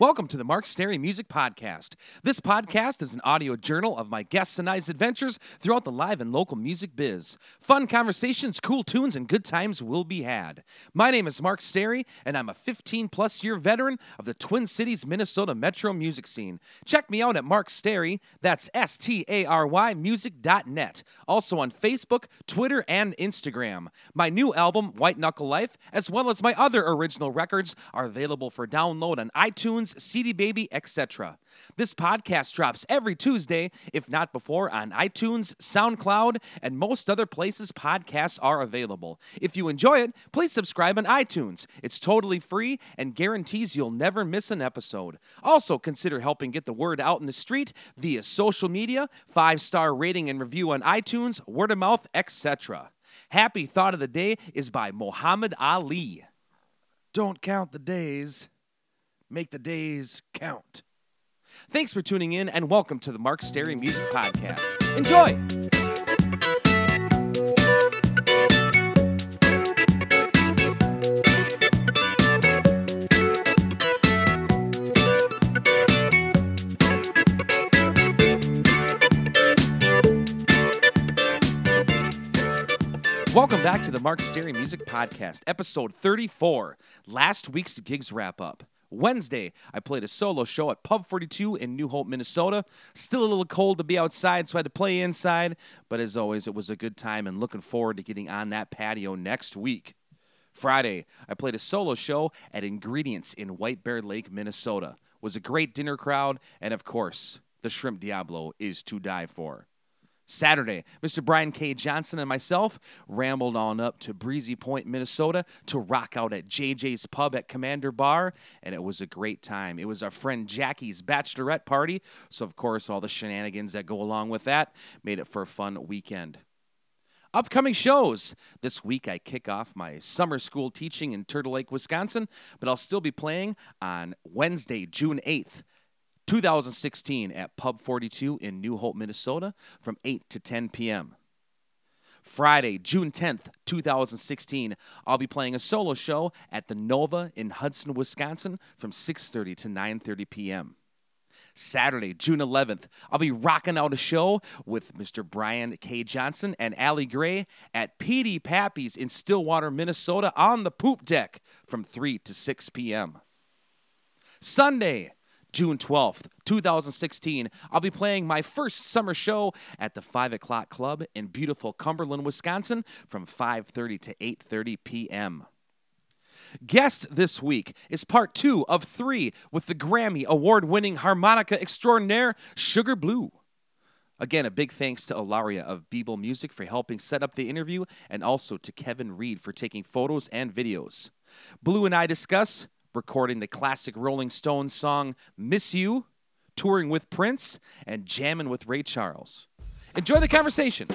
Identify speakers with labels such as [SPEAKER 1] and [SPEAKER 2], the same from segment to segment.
[SPEAKER 1] Welcome to the Mark Stary Music Podcast. This podcast is an audio journal of my guests and I's adventures throughout the live and local music biz. Fun conversations, cool tunes, and good times will be had. My name is Mark Stary, and I'm a 15 plus year veteran of the Twin Cities, Minnesota metro music scene. Check me out at Mark Stary, that's S T A R Y music.net. Also on Facebook, Twitter, and Instagram. My new album, White Knuckle Life, as well as my other original records, are available for download on iTunes, CD Baby, etc. This podcast drops every Tuesday, if not before, on iTunes, SoundCloud, and most other places podcasts are available. If you enjoy it, please subscribe on iTunes. It's totally free and guarantees you'll never miss an episode. Also, consider helping get the word out in the street via social media, five star rating and review on iTunes, word of mouth, etc. Happy Thought of the Day is by Muhammad Ali. Don't count the days, make the days count. Thanks for tuning in and welcome to the Mark Stary Music Podcast. Enjoy! Welcome back to the Mark Stary Music Podcast, episode 34, last week's gigs wrap up. Wednesday, I played a solo show at Pub 42 in New Hope, Minnesota. Still a little cold to be outside, so I had to play inside, but as always, it was a good time and looking forward to getting on that patio next week. Friday, I played a solo show at Ingredients in White Bear Lake, Minnesota. Was a great dinner crowd, and of course, the Shrimp Diablo is to die for. Saturday, Mr. Brian K. Johnson and myself rambled on up to Breezy Point, Minnesota to rock out at JJ's Pub at Commander Bar, and it was a great time. It was our friend Jackie's bachelorette party, so of course, all the shenanigans that go along with that made it for a fun weekend. Upcoming shows. This week I kick off my summer school teaching in Turtle Lake, Wisconsin, but I'll still be playing on Wednesday, June 8th. 2016 at Pub 42 in New Hope, Minnesota from 8 to 10 p.m. Friday, June 10th, 2016, I'll be playing a solo show at the Nova in Hudson, Wisconsin from 6:30 to 9:30 p.m. Saturday, June 11th, I'll be rocking out a show with Mr. Brian K. Johnson and Allie Gray at PD Pappy's in Stillwater, Minnesota on the poop deck from 3 to 6 p.m. Sunday, June 12th, 2016, I'll be playing my first summer show at the 5 o'clock club in beautiful Cumberland, Wisconsin from 5.30 to 8.30 p.m. Guest this week is part two of three with the Grammy award winning harmonica extraordinaire Sugar Blue. Again, a big thanks to Ilaria of Beeble Music for helping set up the interview and also to Kevin Reed for taking photos and videos. Blue and I discuss recording the classic Rolling Stones song Miss You, touring with Prince, and jamming with Ray Charles. Enjoy the conversation.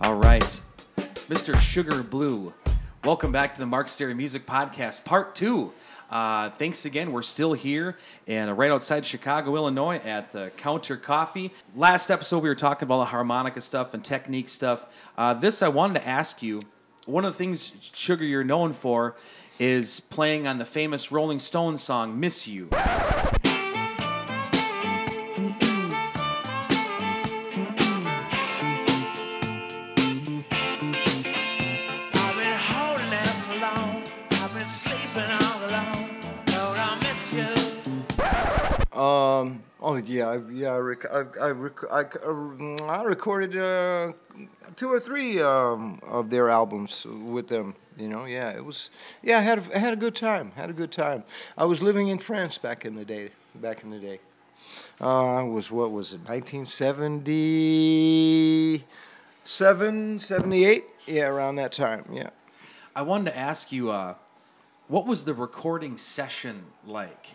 [SPEAKER 1] All right, Mr. Sugar Blue, welcome back to the Mark Stary Music Podcast, Part 2. Uh, thanks again. We're still here and uh, right outside Chicago, Illinois at the Counter Coffee. Last episode, we were talking about the harmonica stuff and technique stuff. Uh, this, I wanted to ask you one of the things, Sugar, you're known for is playing on the famous Rolling Stones song, Miss You.
[SPEAKER 2] Yeah, I- yeah. I rec- I, I, rec- I, uh, I recorded uh, two or three um, of their albums with them. You know, yeah. It was yeah. I had a, I had a good time. Had a good time. I was living in France back in the day. Back in the day. Uh, was what was it? 1977, 78? Yeah, around that time. Yeah.
[SPEAKER 1] I wanted to ask you, uh, what was the recording session like?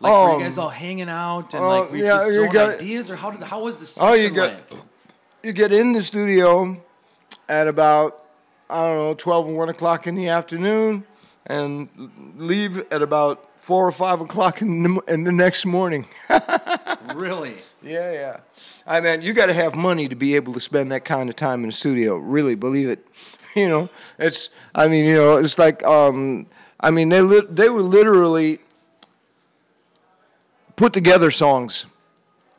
[SPEAKER 1] Like, were you guys all hanging out and
[SPEAKER 2] uh,
[SPEAKER 1] like were you
[SPEAKER 2] yeah,
[SPEAKER 1] just
[SPEAKER 2] you
[SPEAKER 1] throwing
[SPEAKER 2] got-
[SPEAKER 1] ideas, or how did how was the session
[SPEAKER 2] Oh, you got
[SPEAKER 1] like?
[SPEAKER 2] you get in the studio at about I don't know twelve or one o'clock in the afternoon, and leave at about four or five o'clock in the, in the next morning.
[SPEAKER 1] Really?
[SPEAKER 2] Yeah, yeah. I mean, you got to have money to be able to spend that kind of time in the studio. Really, believe it. You know, it's. I mean, you know, it's like. Um, I mean, they li- they were literally put together songs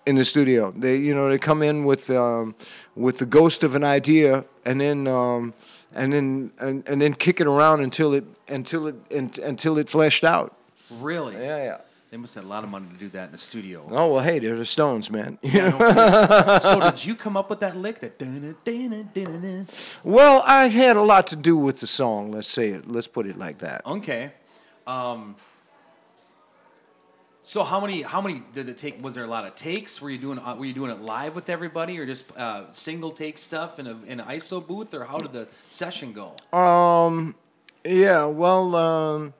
[SPEAKER 2] in the studio. They, you know, they come in with um, with the ghost of an idea, and then um, and then and, and then kick it around until it until it until it fleshed out.
[SPEAKER 1] Really?
[SPEAKER 2] Yeah, yeah.
[SPEAKER 1] They must have a lot of money to do that in the studio.
[SPEAKER 2] Oh well, hey, they're the Stones, man.
[SPEAKER 1] Yeah, no so did you come up with that lick? That dun dun dun dun
[SPEAKER 2] Well, I had a lot to do with the song. Let's say it. Let's put it like that.
[SPEAKER 1] Okay. Um, so how many how many did it take? Was there a lot of takes? Were you doing uh, were you doing it live with everybody, or just uh, single take stuff in a in an ISO booth, or how did the session go?
[SPEAKER 2] Um, yeah. Well, um,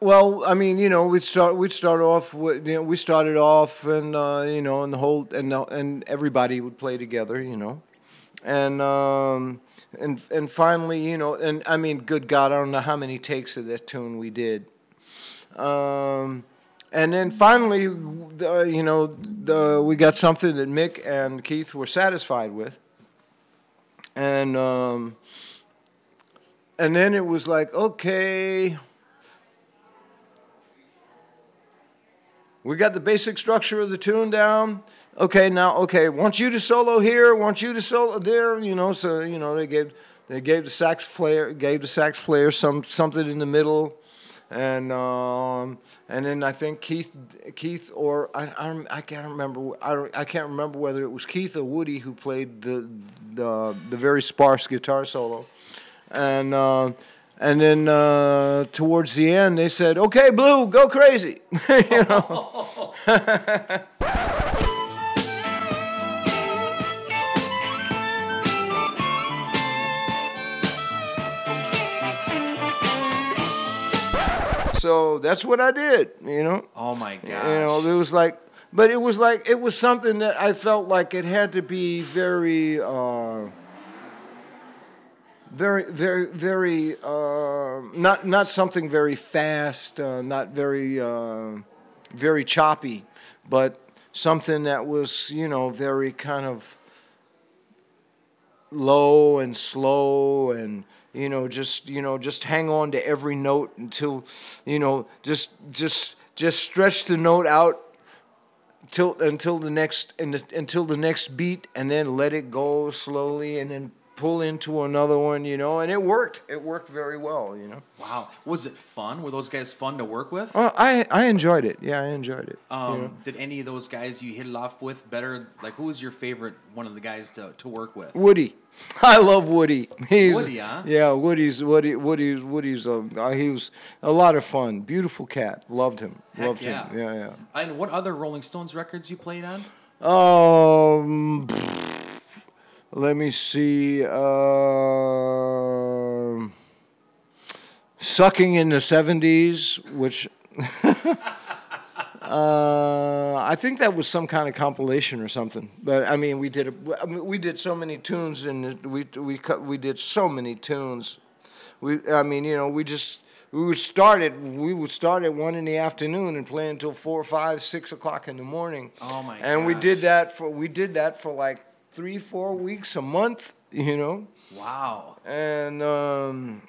[SPEAKER 2] well, I mean, you know, we'd start we'd start off with you know we started off and uh, you know and the whole and and everybody would play together, you know, and um, and and finally, you know, and I mean, good God, I don't know how many takes of that tune we did. Um, and then finally, uh, you know, the, we got something that Mick and Keith were satisfied with. And um, and then it was like, okay, we got the basic structure of the tune down. Okay, now okay, want you to solo here, want you to solo there, you know. So you know they gave they gave the sax player gave the sax player some something in the middle, and um, and then I think Keith Keith or I I, I can't remember I I can't remember whether it was Keith or Woody who played the the the very sparse guitar solo, and. Uh, and then uh, towards the end, they said, "Okay, Blue, go crazy." you know. So that's what I did, you know.
[SPEAKER 1] Oh my gosh!
[SPEAKER 2] You know, it was like, but it was like it was something that I felt like it had to be very, uh, very, very, very uh, not not something very fast, uh, not very, uh, very choppy, but something that was you know very kind of low and slow and you know just you know just hang on to every note until you know just just just stretch the note out till until the next until the next beat and then let it go slowly and then pull into another one you know and it worked it worked very well you know
[SPEAKER 1] Wow, was it fun? Were those guys fun to work with?
[SPEAKER 2] well, I I enjoyed it yeah I enjoyed it you
[SPEAKER 1] Um,
[SPEAKER 2] know.
[SPEAKER 1] Did any of those guys you hit it off with better? Like, who was your favorite one of the guys to, to work with?
[SPEAKER 2] Woody. I love Woody. He's,
[SPEAKER 1] Woody, huh?
[SPEAKER 2] Yeah, Woody's Woody. Woody's Woody's. Uh, uh, he was a lot of fun. Beautiful cat. Loved him.
[SPEAKER 1] Heck
[SPEAKER 2] Loved
[SPEAKER 1] yeah.
[SPEAKER 2] him. Yeah, yeah.
[SPEAKER 1] And what other Rolling Stones records you played on?
[SPEAKER 2] Um, let me see. Um, sucking in the seventies, which. Uh, I think that was some kind of compilation or something. But I mean, we did a, mean, we did so many tunes, and we we cut, we did so many tunes. We I mean, you know, we just we would start at we would start at one in the afternoon and play until four, five, six o'clock in the morning.
[SPEAKER 1] Oh, my
[SPEAKER 2] And we did that for we did that for like three, four weeks a month. You know
[SPEAKER 1] Wow.
[SPEAKER 2] and um,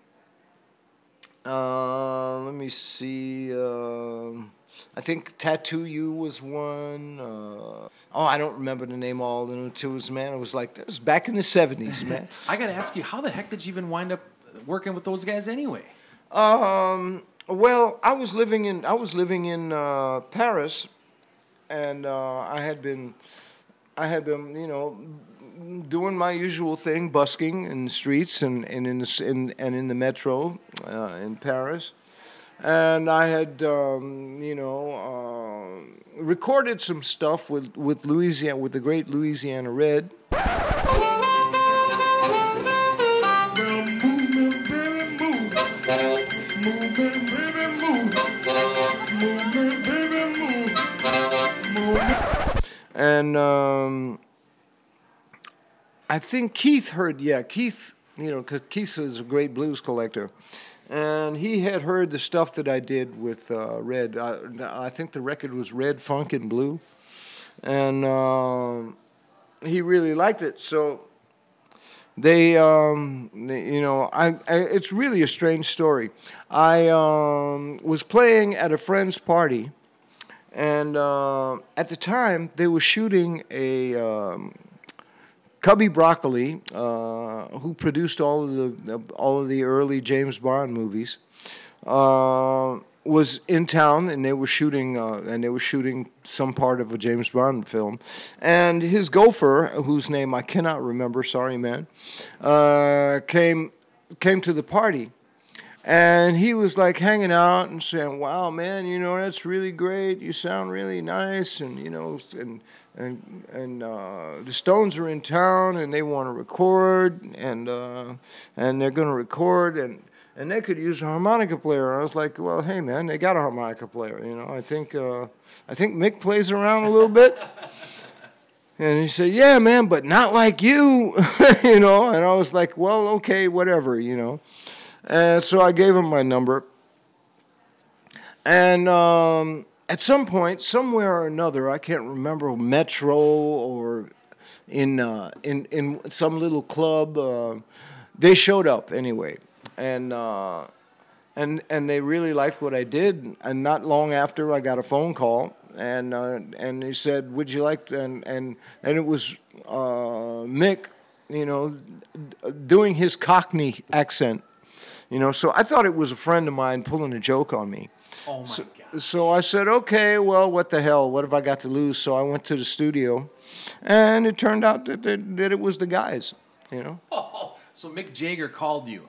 [SPEAKER 2] uh, let me see. Um, I think Tattoo You was one. Uh, oh, I don't remember the name all. It was man. It was like it was back in the seventies, man.
[SPEAKER 1] I got to ask you, how the heck did you even wind up working with those guys anyway?
[SPEAKER 2] Um, well, I was living in I was living in uh, Paris, and uh, I had been I had been you know doing my usual thing, busking in the streets and, and in the in, and in the metro uh, in Paris, and I had um, you know uh, recorded some stuff with with Louisiana with the great Louisiana Red. And um, I think Keith heard, yeah, Keith, you know, 'cause Keith is a great blues collector. and he had heard the stuff that I did with uh, Red. I, I think the record was Red Funk and Blue, and um, he really liked it. So they, um, they you know, I, I, it's really a strange story. I um, was playing at a friend's party, and uh, at the time they were shooting a. Um, Cubby Broccoli, uh, who produced all of the all of the early James Bond movies, uh, was in town, and they were shooting uh, and they were shooting some part of a James Bond film, and his gopher, whose name I cannot remember, sorry man, uh, came came to the party. And he was like hanging out and saying, "Wow, man, you know that's really great. You sound really nice, and you know, and and and uh, the Stones are in town and they want to record and uh, and they're going to record and and they could use a harmonica player. And I was like, well, hey man, they got a harmonica player. You know, I think uh, I think Mick plays around a little bit. And he said, "Yeah, man, but not like you, you know." And I was like, "Well, okay, whatever, you know." And so I gave him my number. And um, at some point, somewhere or another, I can't remember Metro or in uh, in in some little club, uh, they showed up anyway, and. Uh, and, and they really liked what I did. And not long after, I got a phone call, and uh, and he said, "Would you like?" To, and and and it was uh, Mick, you know, doing his Cockney accent, you know. So I thought it was a friend of mine pulling a joke on me.
[SPEAKER 1] Oh my
[SPEAKER 2] So,
[SPEAKER 1] god.
[SPEAKER 2] so I said, okay, well, what the hell? What have I got to lose? So I went to the studio, and it turned out that, that, that it was the guys, you know?
[SPEAKER 1] Oh, so Mick Jagger called you.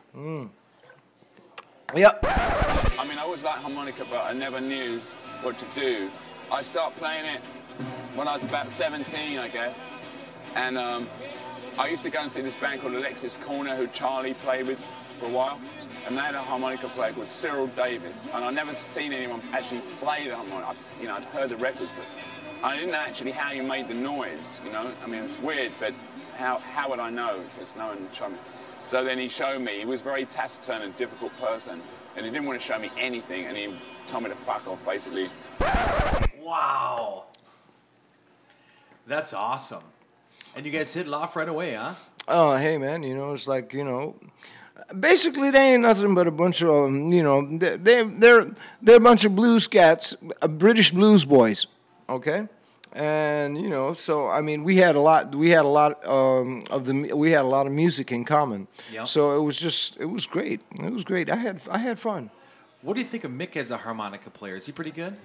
[SPEAKER 2] Yep.
[SPEAKER 3] I mean, I always liked harmonica, but I never knew what to do. I started playing it when I was about 17, I guess. And um, I used to go and see this band called Alexis Korner, who Charlie played with for a while. And they had a harmonica player called Cyril Davies. And I'd never seen anyone actually play the harmonica. I'd, you know, I'd heard the records, but I didn't know actually how you made the noise, you know? I mean, it's weird, but how, how would I know? Because no one showed me. So then he showed me. He was a very taciturn and difficult person. And he didn't want to show me anything. And he told me to fuck off, basically.
[SPEAKER 1] Wow. That's awesome. And you guys hit it off right away, huh?
[SPEAKER 2] Oh, hey, man, you know, it's like, you know, basically they ain't nothing but a bunch of, um, you know, they, they, they're, they're a bunch of blues cats, uh, British blues boys, okay? And, you know, so, I mean, we had a lot, we had a lot um, of the, we had a lot of music in common.
[SPEAKER 1] Yep.
[SPEAKER 2] So it was just, it was great. It was great. I had, I had fun.
[SPEAKER 1] What do you think of Mick as a harmonica player? Is he pretty good?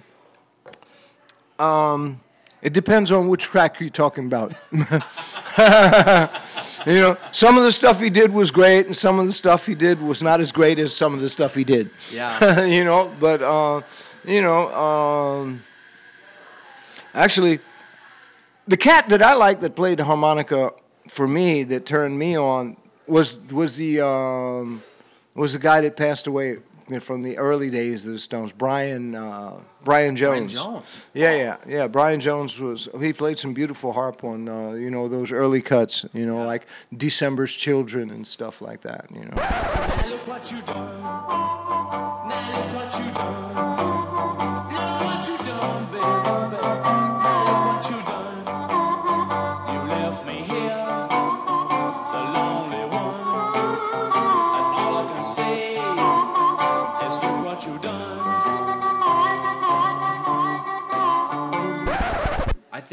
[SPEAKER 2] It depends on which track you're talking about. you know, some of the stuff he did was great, and some of the stuff he did was not as great as some of the stuff he did.
[SPEAKER 1] Yeah.
[SPEAKER 2] you know, but uh, you know, um, actually, the cat that I liked that played the harmonica for me that turned me on was was the um, was the guy that passed away from the early days of the Stones, Brian uh, Brian Jones.
[SPEAKER 1] Brian Jones.
[SPEAKER 2] Yeah, yeah, yeah. Brian Jones was he played some beautiful harp on uh, you know those early cuts, you know, like December's Children and stuff like that, you know.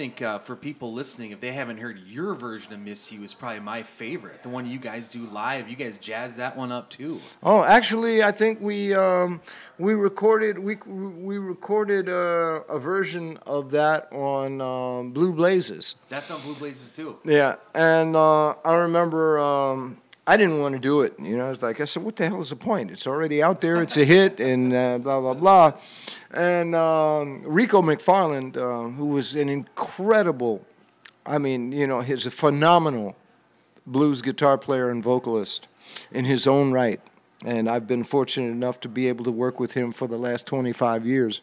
[SPEAKER 1] Think uh, for people listening, if they haven't heard your version of "Miss You," is probably my favorite. The one you guys do live. You guys jazz that one up too.
[SPEAKER 2] Oh, actually, I think we um, we recorded we we recorded uh, a version of that on um, Blue Blazes.
[SPEAKER 1] That's on Blue Blazes too.
[SPEAKER 2] Yeah, and uh, I remember um, I didn't want to do it. You know, I was like, I said, what the hell is the point? It's already out there. It's a hit, and uh, blah blah blah. And um, Rico McFarland, uh, who was an incredible, I mean, you know, he's a phenomenal blues guitar player and vocalist in his own right. And I've been fortunate enough to be able to work with him for the last 25 years.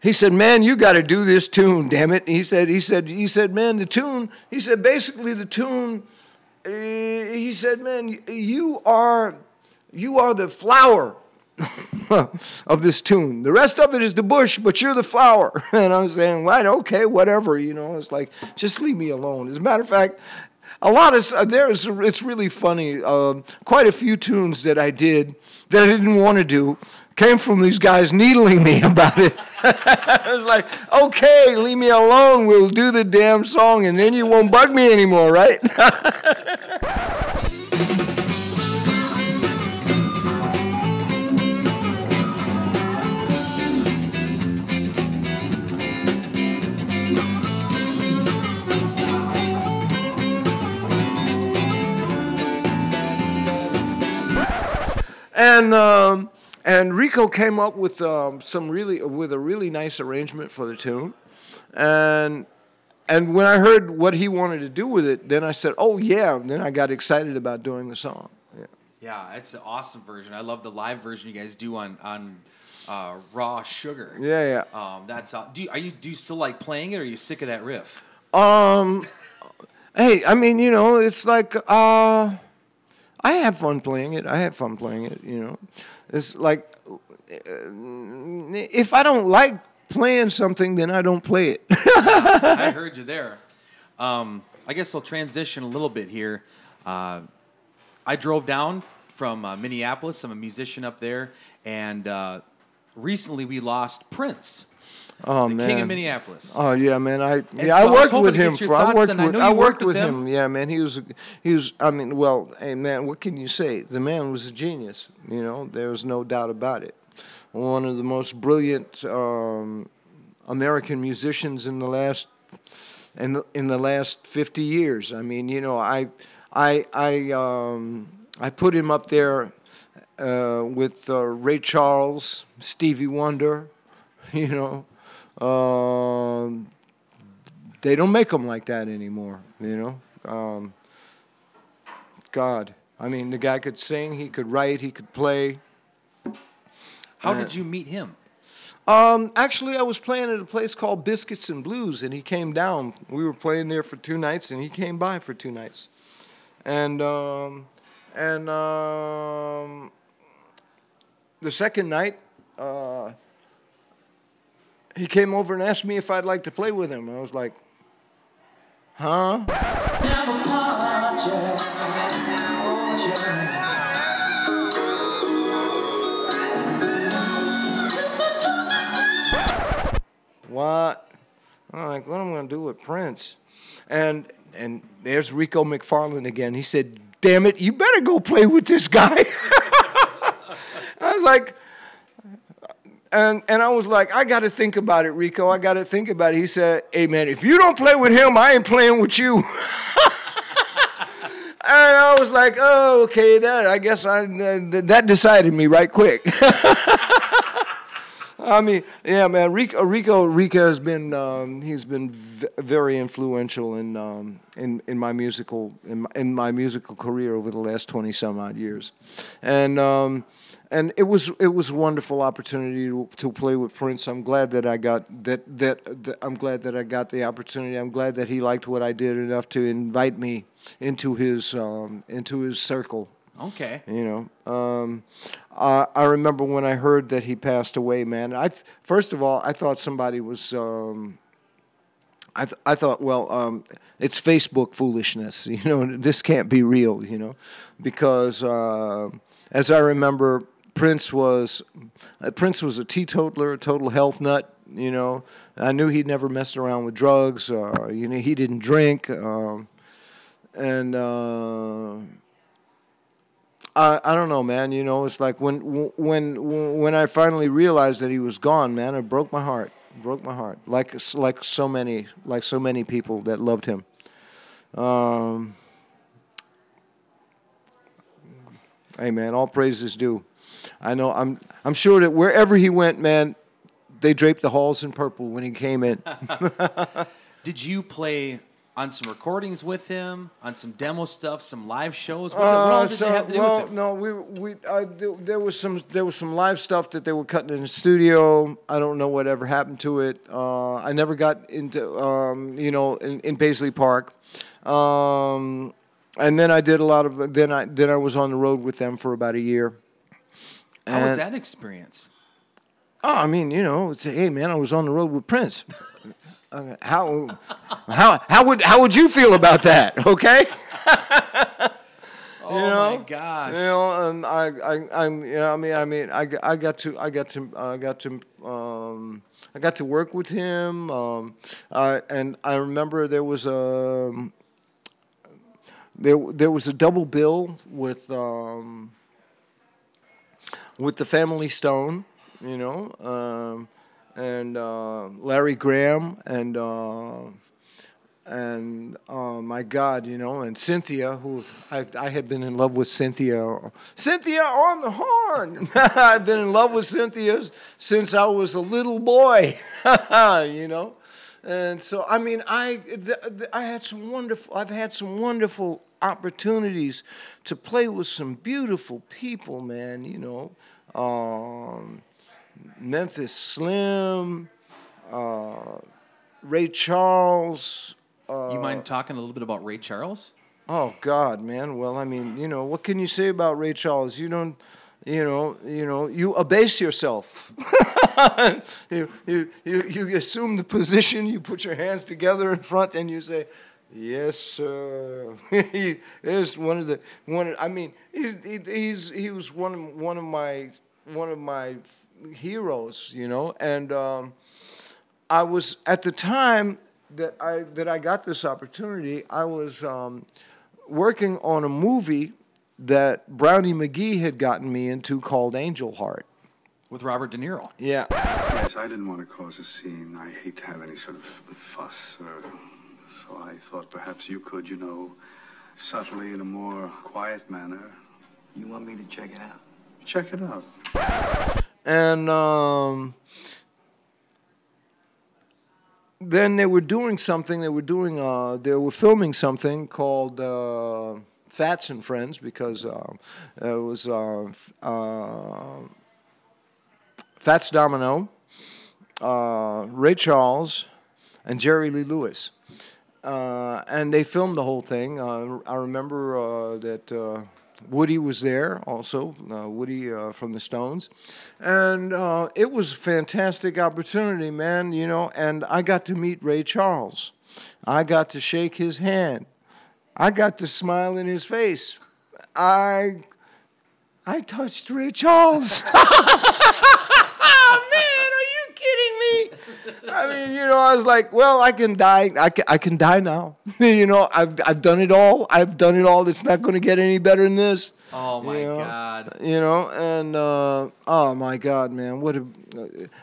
[SPEAKER 2] He said, "Man, you got to do this tune, damn it." He said, "He said, he said, man, the tune." He said, basically, the tune. Uh, he said, "Man, you are you are the flower of this tune. The rest of it is the bush, but you're the flower. And I'm saying, right, okay, whatever. You know, it's like, just leave me alone. As a matter of fact, a lot of uh, there's it's really funny. Um, quite a few tunes that I did that I didn't want to do came from these guys needling me about it. I was like, okay, leave me alone. We'll do the damn song, and then you won't bug me anymore, right? and um, and Rico came up with um, some really with a really nice arrangement for the tune, and and when I heard what he wanted to do with it, then I said, oh yeah. Then I got excited about doing the song. Yeah.
[SPEAKER 1] Yeah, it's an awesome version. I love the live version you guys do on on uh, Raw Sugar.
[SPEAKER 2] Yeah, yeah.
[SPEAKER 1] Um, that's do you, are you do you still like playing it, or are you sick of that riff?
[SPEAKER 2] Um, hey, I mean, you know, it's like uh, I have fun playing it. I have fun playing it. You know, it's like uh, if I don't like playing something, then I don't play it.
[SPEAKER 1] I heard you there. Um, I guess I'll transition a little bit here. Uh, I drove down from uh, Minneapolis. I'm a musician up there, and uh, recently we lost Prince,
[SPEAKER 2] oh
[SPEAKER 1] the
[SPEAKER 2] man,
[SPEAKER 1] king of Minneapolis.
[SPEAKER 2] Oh yeah, man. I yeah,
[SPEAKER 1] so
[SPEAKER 2] I
[SPEAKER 1] I
[SPEAKER 2] worked
[SPEAKER 1] hoping
[SPEAKER 2] with him. For, I worked
[SPEAKER 1] and I
[SPEAKER 2] with I
[SPEAKER 1] worked
[SPEAKER 2] worked
[SPEAKER 1] with
[SPEAKER 2] with
[SPEAKER 1] him.
[SPEAKER 2] him. Yeah, man. He was he was. I mean, well, hey man, what can you say? The man was a genius. You know, there was no doubt about it. One of the most brilliant um, American musicians in the last in the, in the last 50 years. I mean, you know, I I I um, I put him up there uh, with uh, Ray Charles, Stevie Wonder, you know. Um, they don't make them like that anymore, you know. Um, God, I mean, the guy could sing, he could write, he could play.
[SPEAKER 1] How did you meet him?
[SPEAKER 2] Um, actually, I was playing at a place called Biscuits and Blues, and he came down. We were playing there for two nights, and he came by for two nights. And um, and um, the second night, uh, he came over and asked me if I'd like to play with him. I was like, huh? What? I'm like, what am I gonna do with Prince? And and there's Rico McFarland again. He said, "Damn it, you better go play with this guy." I was like, and and I was like, I got to think about it, Rico. I got to think about it. He said, "Hey man, if you don't play with him, I ain't playing with you." and I was like, "Oh, okay, that I guess I that decided me right quick." I mean, yeah, man. Rico, Rico, Rico has been um, he's been v- very influential in um, in in my musical in my, in my musical career over the last twenty some odd years, and um, and it was it was a wonderful opportunity to, to play with Prince. I'm glad that I got that, that that I'm glad that I got the opportunity. I'm glad that he liked what I did enough to invite me into his um, into his circle.
[SPEAKER 1] Okay.
[SPEAKER 2] You know, um, I, I remember when I heard that he passed away, man. I first of all, I thought somebody was. Um, I th- I thought, well, um, it's Facebook foolishness. You know, this can't be real. You know, because uh, as I remember, Prince was uh, Prince was a teetotaler, a total health nut. You know, I knew he'd never messed around with drugs. Or, you know, he didn't drink. Um, and uh, I, I don't know, man. You know, it's like when when when I finally realized that he was gone, man, it broke my heart. It broke my heart. Like like so many like so many people that loved him. Um, hey, man, all praise is due. I know. I'm I'm sure that wherever he went, man, they draped the halls in purple when he came in.
[SPEAKER 1] Did you play on some recordings with him, on some demo stuff, some live shows? What,
[SPEAKER 2] Uh,
[SPEAKER 1] did
[SPEAKER 2] so,
[SPEAKER 1] you have to do
[SPEAKER 2] well,
[SPEAKER 1] with him?
[SPEAKER 2] no, we we uh, there, was some there was some live stuff that they were cutting in the studio. I don't know whatever happened to it. Uh, I never got into um, you know in, in Paisley Park, um, and then I did a lot of then I then I was on the road with them for about a year.
[SPEAKER 1] How was that experience?
[SPEAKER 2] Oh, I mean, you know, it's, hey man, I was on the road with Prince. How, how, how would how would you feel about that? Okay.
[SPEAKER 1] Oh
[SPEAKER 2] know?
[SPEAKER 1] my gosh.
[SPEAKER 2] You know, and I, I, I'm, you know, I mean, I mean, I, I got to, I got to, I got to, um, I got to work with him, um, uh, and I remember there was a, there, there was a double bill with, um, with the Family Stone, you know, um, and uh, Larry Graham and. Uh, and oh my God, you know, and Cynthia, who I, I had been in love with Cynthia. Cynthia on the horn. I've been in love with Cynthia since I was a little boy, you know, and so I mean, I I had some wonderful. I've had some wonderful opportunities to play with some beautiful people, man. You know, um, Memphis Slim, uh, Ray Charles.
[SPEAKER 1] you mind talking a little bit about Ray Charles?
[SPEAKER 2] Oh God, man. Well, I mean, you know, what can you say about Ray Charles? You don't, you know, you know, you abase yourself. you, you, you, you assume the position. You put your hands together in front, and you say, "Yes, sir." he is one of the one. Of, I mean, he, he, he's he was one of one of my one of my heroes, you know, and. Um, I was at the time that I that I got this opportunity. I was um, working on a movie that Brownie McGhee had gotten me into called Angel Heart.
[SPEAKER 1] With Robert De Niro.
[SPEAKER 2] Yeah.
[SPEAKER 4] Yes, I didn't want to cause a scene. I hate to have any sort of fuss, or, so I thought perhaps you could, you know, subtly in a more quiet manner,
[SPEAKER 5] You want me to check it out?
[SPEAKER 4] check it out.
[SPEAKER 2] And um, then they were doing something. They were doing. Uh, they were filming something called uh, Fats and Friends because uh, it was uh, uh, Fats Domino, uh, Ray Charles, and Jerry Lee Lewis. And they filmed the whole thing. I remember that Woody was there also, uh, Woody uh, from the Stones, and uh, it was a fantastic opportunity, man. You know, and I got to meet Ray Charles. I got to shake his hand. I got to smile in his face. I I touched Ray Charles. oh man, are you kidding me? I mean, you know, I was like, well, I can die. I can, I can die now. you know, I've, I've done it all. I've done it all. It's not going to get any better than this.
[SPEAKER 1] Oh my
[SPEAKER 2] You know?
[SPEAKER 1] God.
[SPEAKER 2] You know, and uh, oh my God, man, what a,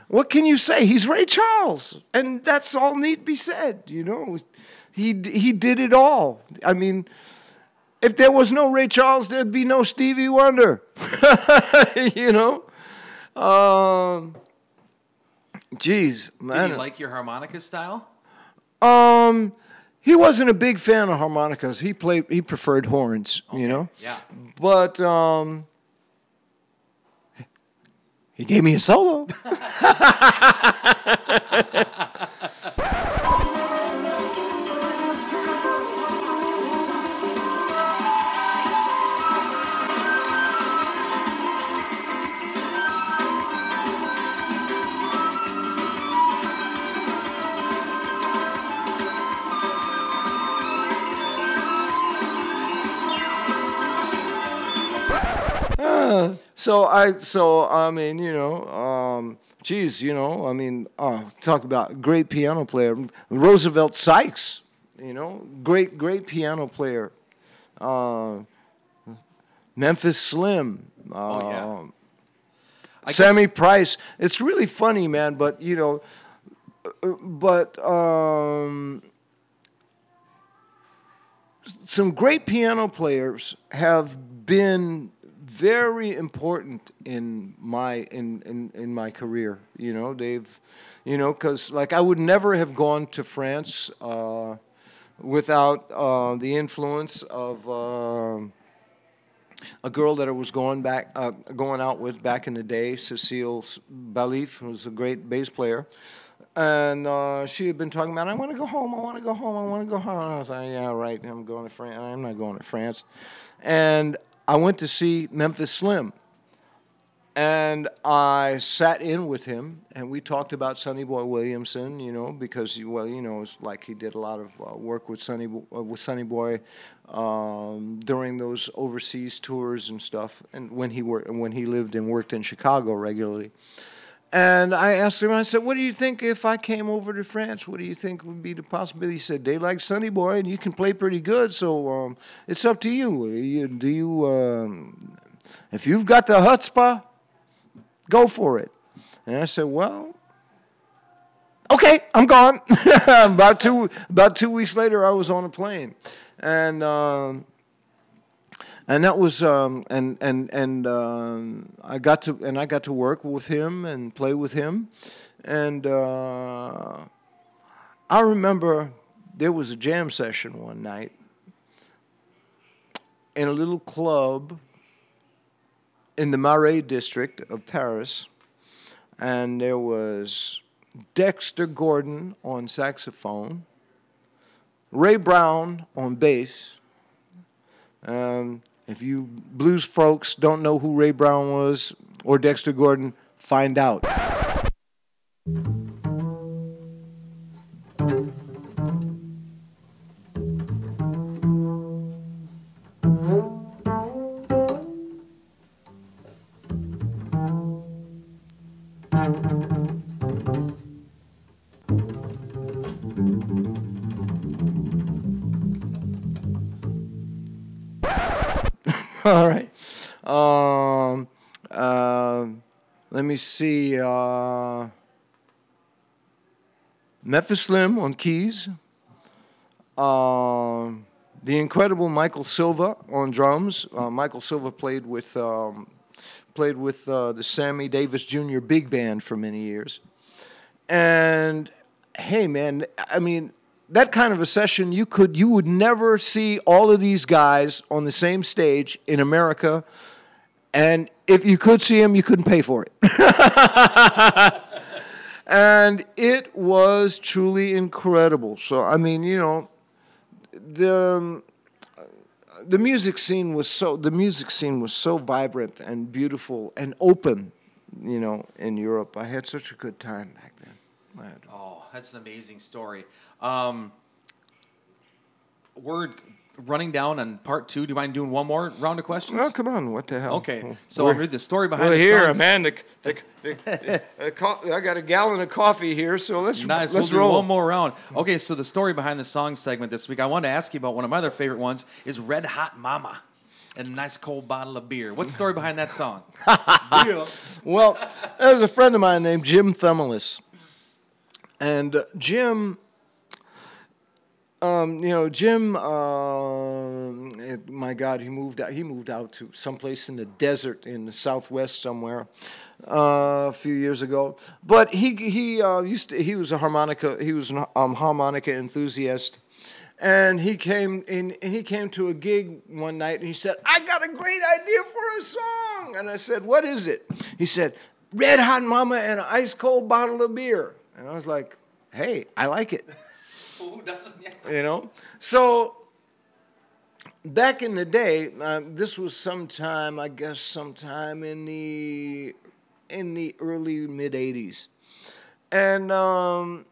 [SPEAKER 2] what can you say? He's Ray Charles, and that's all need be said. You know, he he did it all. I mean, if there was no Ray Charles, there'd be no Stevie Wonder. you know, um, geez,
[SPEAKER 1] Did
[SPEAKER 2] man.
[SPEAKER 1] you like your harmonica style?
[SPEAKER 2] Um, he wasn't a big fan of harmonicas. He played. He preferred horns. You know.
[SPEAKER 1] Yeah.
[SPEAKER 2] But um, he gave me a solo. So I, so I mean, you know, um, geez, you know, I mean, uh, talk about great piano player, Roosevelt Sykes, you know, great, great piano player. Uh, Memphis Slim. Uh,
[SPEAKER 1] Oh, yeah. I
[SPEAKER 2] Sammy Price. It's really funny, man, but you know, but um, some great piano players have been very important in my in, in, in my career. You know, they've you know because like I would never have gone to France uh, without uh, the influence of. um a girl that I was going back, uh, going out with back in the day, Cecile Balif, who was a great bass player, and uh, she had been talking about, I want to go home, I want to go home, I want to go home. I was like, yeah, right, I'm going to France. I'm not going to France, and I went to see Memphis Slim, And I sat in with him, and we talked about Sonny Boy Williamson, you know, because well, you know, it's like he did a lot of uh, work with Sonny uh, with Sonny Boy um, during those overseas tours and stuff, and when he wor- when he lived and worked in Chicago regularly. And I asked him, I said, What do you think if I came over to France? What do you think would be the possibility? He said, They like Sonny Boy and you can play pretty good, so um, it's up to you. you do you, um, if you've got the chutzpah, go for it. And I said, Well, okay, I'm gone. about, two, about two weeks later, I was on a plane. And. Um, and that was um, and and and um, I got to and I got to work with him and play with him, and uh, I remember there was a jam session one night in a little club in the Marais district of Paris, and there was Dexter Gordon on saxophone, Ray Brown on bass. Um, if you blues folks don't know who Ray Brown was or Dexter Gordon, find out. All right. Um, um, let me see. Uh, Memphis Slim on keys. Um, the incredible Michael Silva on drums. Uh, Michael Silva played with um, played with uh, the Sammy Davis Jr. Big Band for many years. And hey, man, I mean, that kind of a session you could you would never see all of these guys on the same stage in America. And if you could see them, you couldn't pay for it. and it was truly incredible. So I mean, you know, the um, the music scene was so the music scene was so vibrant and beautiful and open, you know, in Europe. I had such a good time back then.
[SPEAKER 1] Oh, that's an amazing story. Um, we're running down on part two. Do you mind doing one more round of questions?
[SPEAKER 2] Oh, come on! What the hell?
[SPEAKER 1] Okay, so I'll
[SPEAKER 2] We're-
[SPEAKER 1] read the story behind
[SPEAKER 2] Well,
[SPEAKER 1] the
[SPEAKER 2] here,
[SPEAKER 1] songs.
[SPEAKER 2] man. The, the, the, the co- I got a gallon of coffee here, so let's
[SPEAKER 1] Nice.
[SPEAKER 2] let's
[SPEAKER 1] we'll
[SPEAKER 2] roll.
[SPEAKER 1] do one more round. Okay, so the story behind the song segment this week, I wanted to ask you about one of my other favorite ones is Red Hot Mama and a nice cold bottle of beer. What's the story behind that song?
[SPEAKER 2] Well, there was a friend of mine named Jim Thumelis, and uh, Jim. Um, you know, Jim. Eh, my God, he moved out. He moved out to someplace in the desert in the southwest somewhere uh, a few years ago. But he he uh, used to. He was a harmonica. He was an um, harmonica enthusiast. And he came in. And he came to a gig one night, and he said, "I got a great idea for a song." And I said, "What is it?" He said, "Red Hot Mama and an ice cold bottle of beer." And I was like, "Hey, I like it."
[SPEAKER 1] Who doesn't?
[SPEAKER 2] you know so back in the day um, this was sometime i guess sometime in the in the early mid 80s and um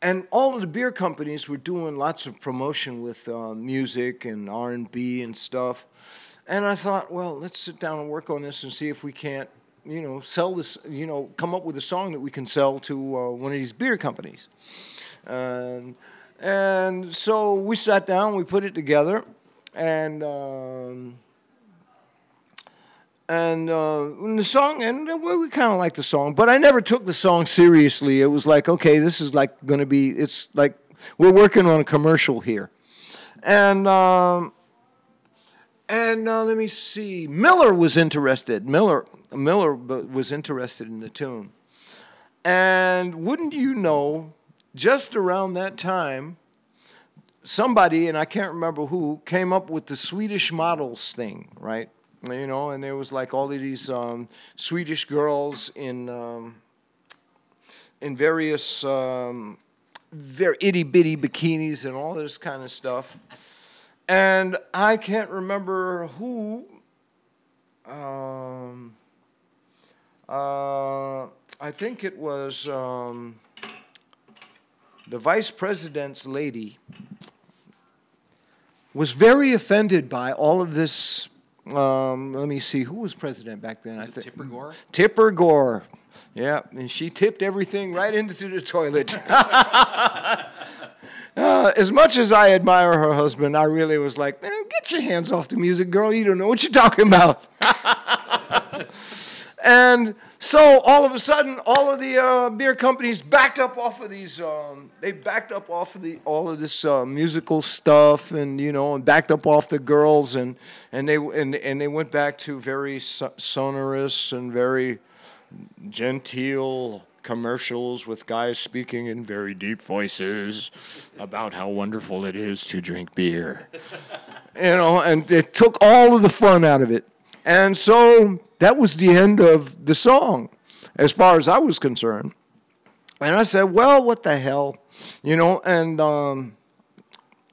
[SPEAKER 2] and all of the beer companies were doing lots of promotion with uh, music and r&b and stuff and i thought well let's sit down and work on this and see if we can't you know sell this you know come up with a song that we can sell to uh, one of these beer companies and and so we sat down, we put it together, and um, and uh, and the song, and we kind of liked the song, but I never took the song seriously. It was like, okay, this is like going to be, it's like we're working on a commercial here, and. Um, and uh, let me see. Miller was interested. Miller Miller was interested in the tune. And wouldn't you know, just around that time, somebody, and I can't remember who, came up with the Swedish models thing, right? You know, and there was like all of these um, Swedish girls in um, in various um, very itty bitty bikinis and all this kind of stuff. And I can't remember who. Um, uh, I think it was um, the vice president's lady was very offended by all of this. Um, let me see, who was president back then?
[SPEAKER 1] Was
[SPEAKER 2] I think
[SPEAKER 1] Tipper Gore?
[SPEAKER 2] Tipper Gore. Yeah, and she tipped everything right into the toilet. Uh, as much as I admire her husband, I really was like, man, get your hands off the music, girl. You don't know what you're talking about. and so all of a sudden, all of the uh, beer companies backed up off of these. Um, they backed up off of the all of this uh, musical stuff, and you know, and backed up off the girls, and and they and and they went back to very sonorous and very genteel commercials with guys speaking in very deep voices about how wonderful it is to drink beer. you know, and it took all of the fun out of it. And so that was the end of the song, as far as I was concerned. And I said, well, what the hell? You know, and um,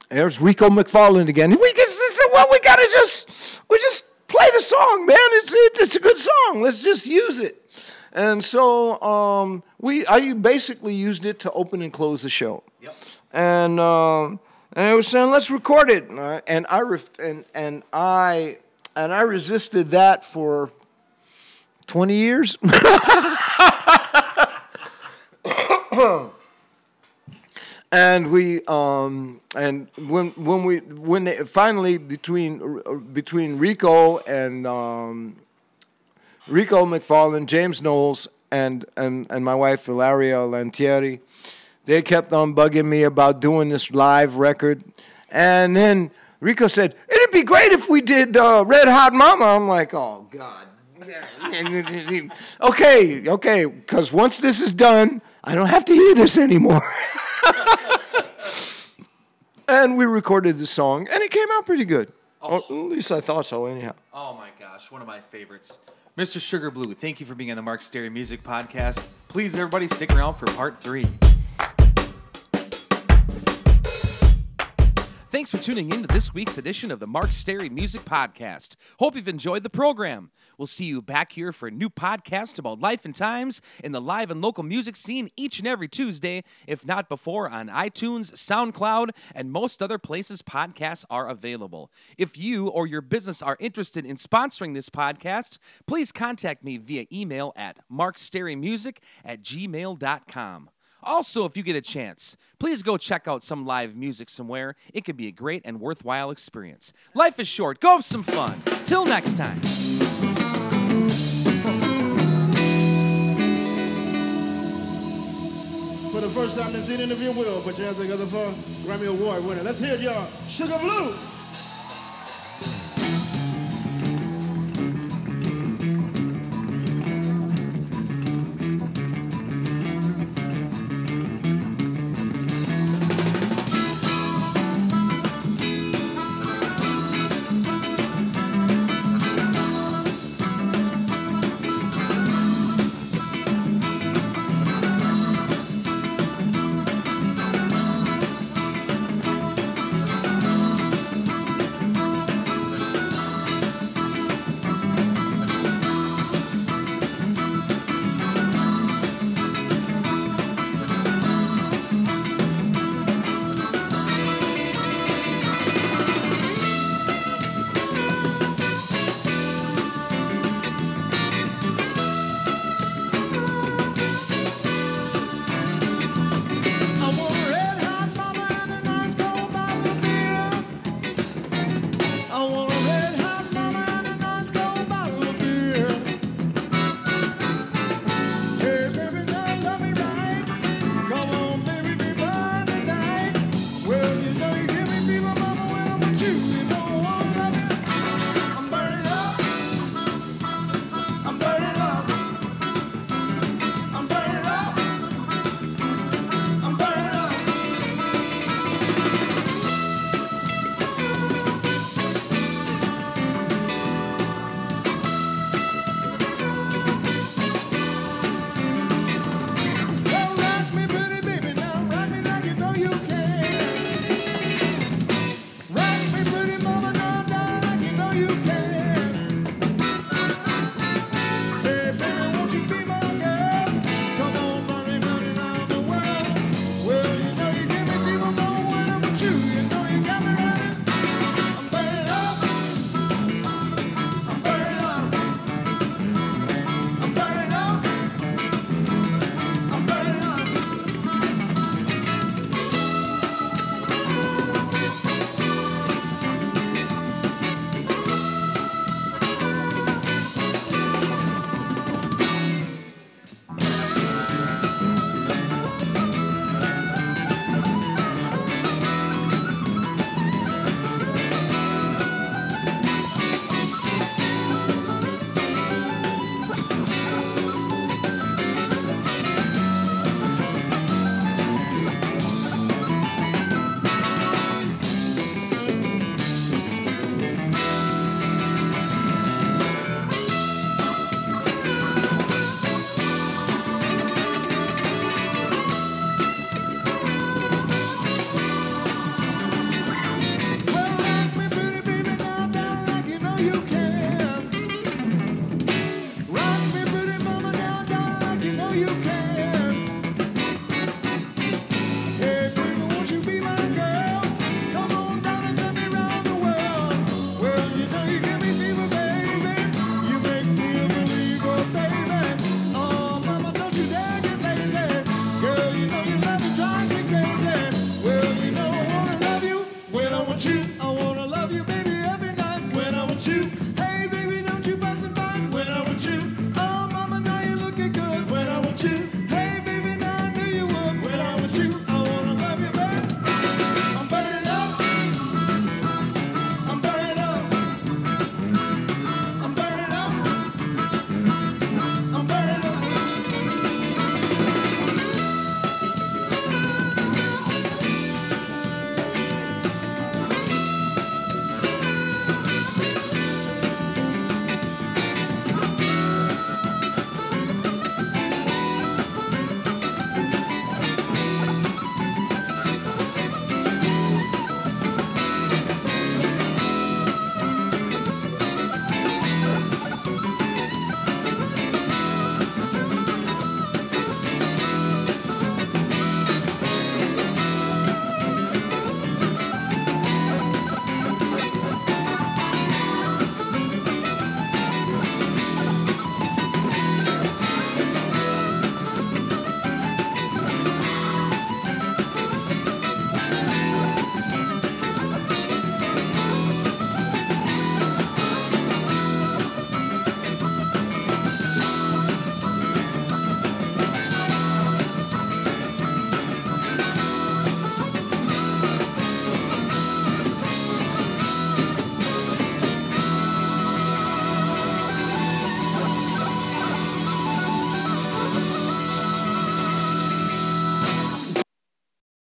[SPEAKER 2] there's Rico McFarland again. We just said, well, we gotta just, we just play the song, man. It's it's a good song. Let's just use it. And so um, we, I basically used it to open and close the show.
[SPEAKER 1] Yep.
[SPEAKER 2] And um, and I was saying, let's record it. And I and I, ref- and, and I and I resisted that for twenty years. and we um, and when when we when they, finally between between Rico and um, Rico McFarland, James Knowles, and and and my wife Ilaria Lantieri, they kept on bugging me about doing this live record, and then Rico said it'd be great if we did uh, Red Hot Mama. I'm like, oh God. okay, okay, because once this is done, I don't have to hear this anymore. and we recorded the song, and it came out pretty good. Or at least I thought so, anyhow.
[SPEAKER 1] Oh my gosh, one of my favorites. Mr. Sugar Blue, thank you for being on the Mark Stary Music Podcast. Please, everybody, stick around for part three. Thanks for tuning in to this week's edition of the Mark Stary Music Podcast. Hope you've enjoyed the program. We'll see you back here for a new podcast about life and times in the live and local music scene each and every Tuesday, if not before, on iTunes, SoundCloud, and most other places podcasts are available. If you or your business are interested in sponsoring this podcast, please contact me via email at markstarymusic at gmail.com. Also, if you get a chance, please go check out some live music somewhere. It could be a great and worthwhile experience. Life is short. Go have some fun. Till next time.
[SPEAKER 6] For the first time in this interview, Will, put your hands together for Grammy Award winner. Let's hear it, y'all. Sugar Blue.